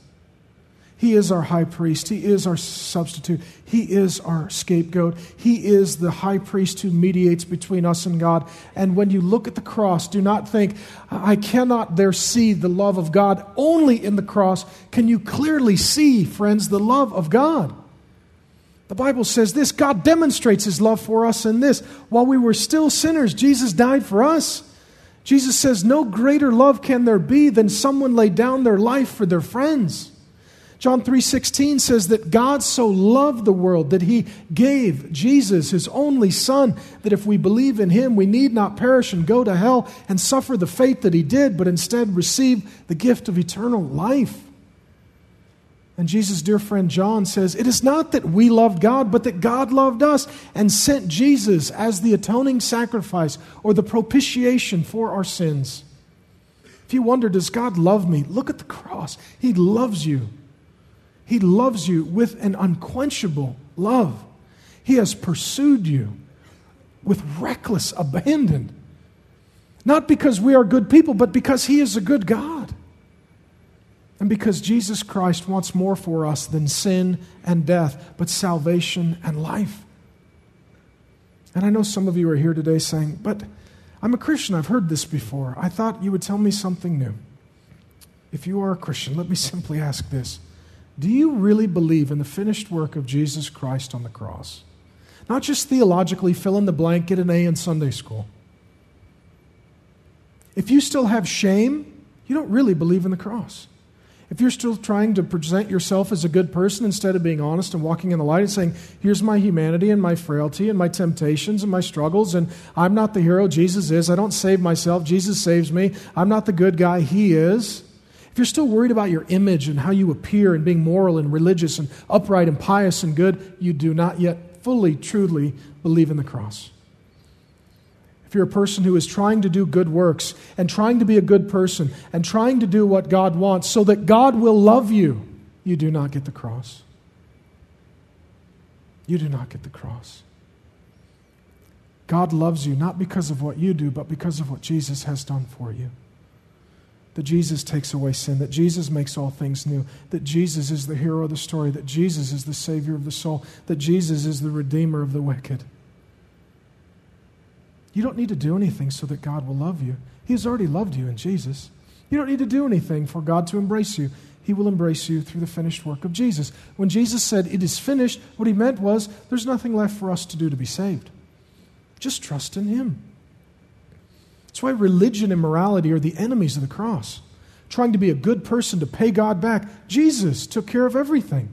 He is our high priest. He is our substitute. He is our scapegoat. He is the high priest who mediates between us and God. And when you look at the cross, do not think, I cannot there see the love of God. Only in the cross can you clearly see, friends, the love of God. The Bible says this God demonstrates his love for us in this. While we were still sinners, Jesus died for us. Jesus says, No greater love can there be than someone lay down their life for their friends. John 3:16 says that God so loved the world that he gave Jesus his only son that if we believe in him we need not perish and go to hell and suffer the fate that he did but instead receive the gift of eternal life. And Jesus' dear friend John says, It is not that we loved God, but that God loved us and sent Jesus as the atoning sacrifice or the propitiation for our sins. If you wonder, does God love me? Look at the cross. He loves you. He loves you with an unquenchable love. He has pursued you with reckless abandon. Not because we are good people, but because He is a good God. And because Jesus Christ wants more for us than sin and death, but salvation and life. And I know some of you are here today saying, But I'm a Christian. I've heard this before. I thought you would tell me something new. If you are a Christian, let me simply ask this Do you really believe in the finished work of Jesus Christ on the cross? Not just theologically fill in the blank, get an A in Sunday school. If you still have shame, you don't really believe in the cross. If you're still trying to present yourself as a good person instead of being honest and walking in the light and saying, Here's my humanity and my frailty and my temptations and my struggles, and I'm not the hero, Jesus is. I don't save myself, Jesus saves me. I'm not the good guy, He is. If you're still worried about your image and how you appear and being moral and religious and upright and pious and good, you do not yet fully, truly believe in the cross if you're a person who is trying to do good works and trying to be a good person and trying to do what God wants so that God will love you, you do not get the cross. You do not get the cross. God loves you not because of what you do, but because of what Jesus has done for you. That Jesus takes away sin, that Jesus makes all things new, that Jesus is the hero of the story, that Jesus is the Savior of the soul, that Jesus is the Redeemer of the wicked. You don't need to do anything so that God will love you. He has already loved you in Jesus. You don't need to do anything for God to embrace you. He will embrace you through the finished work of Jesus. When Jesus said, It is finished, what he meant was, There's nothing left for us to do to be saved. Just trust in Him. That's why religion and morality are the enemies of the cross. Trying to be a good person to pay God back. Jesus took care of everything.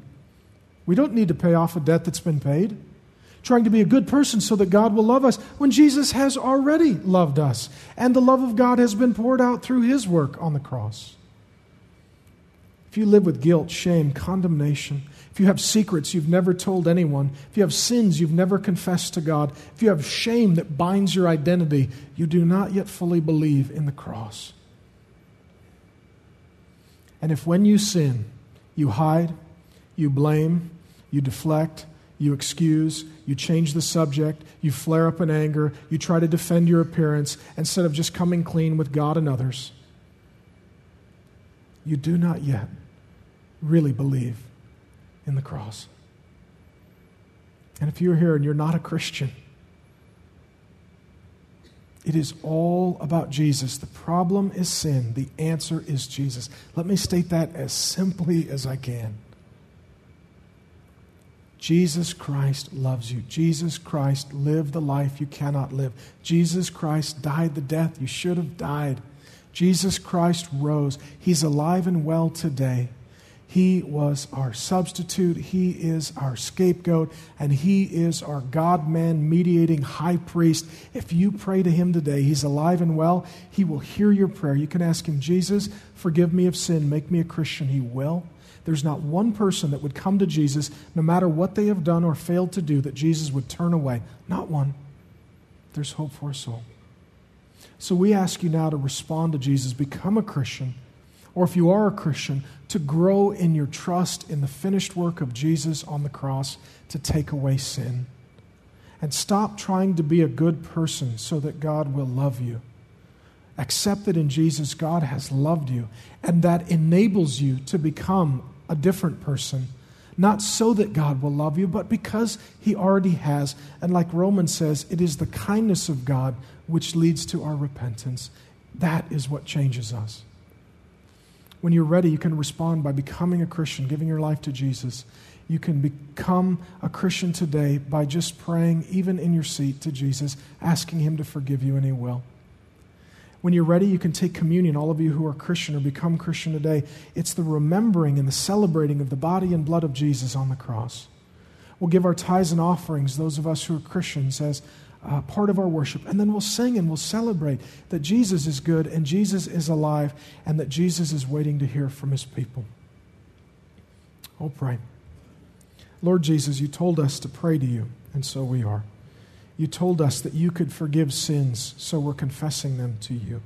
We don't need to pay off a debt that's been paid trying to be a good person so that God will love us when Jesus has already loved us and the love of God has been poured out through his work on the cross. If you live with guilt, shame, condemnation, if you have secrets you've never told anyone, if you have sins you've never confessed to God, if you have shame that binds your identity, you do not yet fully believe in the cross. And if when you sin, you hide, you blame, you deflect, you excuse, you change the subject, you flare up in anger, you try to defend your appearance instead of just coming clean with God and others. You do not yet really believe in the cross. And if you're here and you're not a Christian, it is all about Jesus. The problem is sin. The answer is Jesus. Let me state that as simply as I can. Jesus Christ loves you. Jesus Christ lived the life you cannot live. Jesus Christ died the death you should have died. Jesus Christ rose. He's alive and well today. He was our substitute. He is our scapegoat. And He is our God man mediating high priest. If you pray to Him today, He's alive and well. He will hear your prayer. You can ask Him, Jesus, forgive me of sin. Make me a Christian. He will. There's not one person that would come to Jesus, no matter what they have done or failed to do, that Jesus would turn away. Not one. There's hope for us all. So we ask you now to respond to Jesus, become a Christian or if you are a Christian, to grow in your trust in the finished work of Jesus on the cross to take away sin. And stop trying to be a good person so that God will love you. Accept that in Jesus, God has loved you, and that enables you to become a different person. Not so that God will love you, but because He already has. And like Romans says, it is the kindness of God which leads to our repentance. That is what changes us. When you're ready, you can respond by becoming a Christian, giving your life to Jesus. You can become a Christian today by just praying, even in your seat, to Jesus, asking Him to forgive you, and He will. When you're ready, you can take communion. All of you who are Christian or become Christian today, it's the remembering and the celebrating of the body and blood of Jesus on the cross. We'll give our tithes and offerings, those of us who are Christians, as uh, part of our worship. And then we'll sing and we'll celebrate that Jesus is good and Jesus is alive and that Jesus is waiting to hear from his people. I'll pray. Lord Jesus, you told us to pray to you, and so we are. You told us that you could forgive sins, so we're confessing them to you.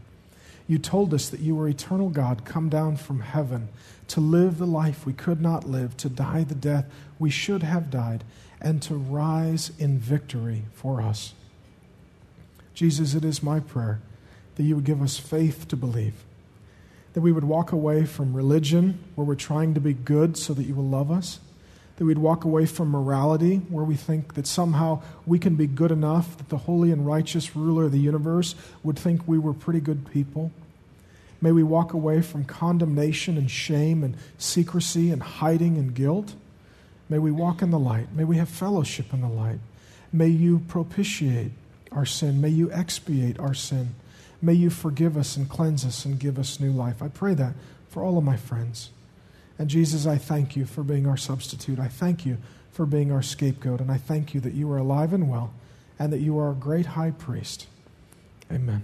You told us that you were eternal God, come down from heaven to live the life we could not live, to die the death we should have died, and to rise in victory for us. Jesus, it is my prayer that you would give us faith to believe, that we would walk away from religion where we're trying to be good so that you will love us, that we'd walk away from morality where we think that somehow we can be good enough that the holy and righteous ruler of the universe would think we were pretty good people. May we walk away from condemnation and shame and secrecy and hiding and guilt. May we walk in the light. May we have fellowship in the light. May you propitiate our sin. May you expiate our sin. May you forgive us and cleanse us and give us new life. I pray that for all of my friends. And Jesus, I thank you for being our substitute. I thank you for being our scapegoat. And I thank you that you are alive and well and that you are a great high priest. Amen.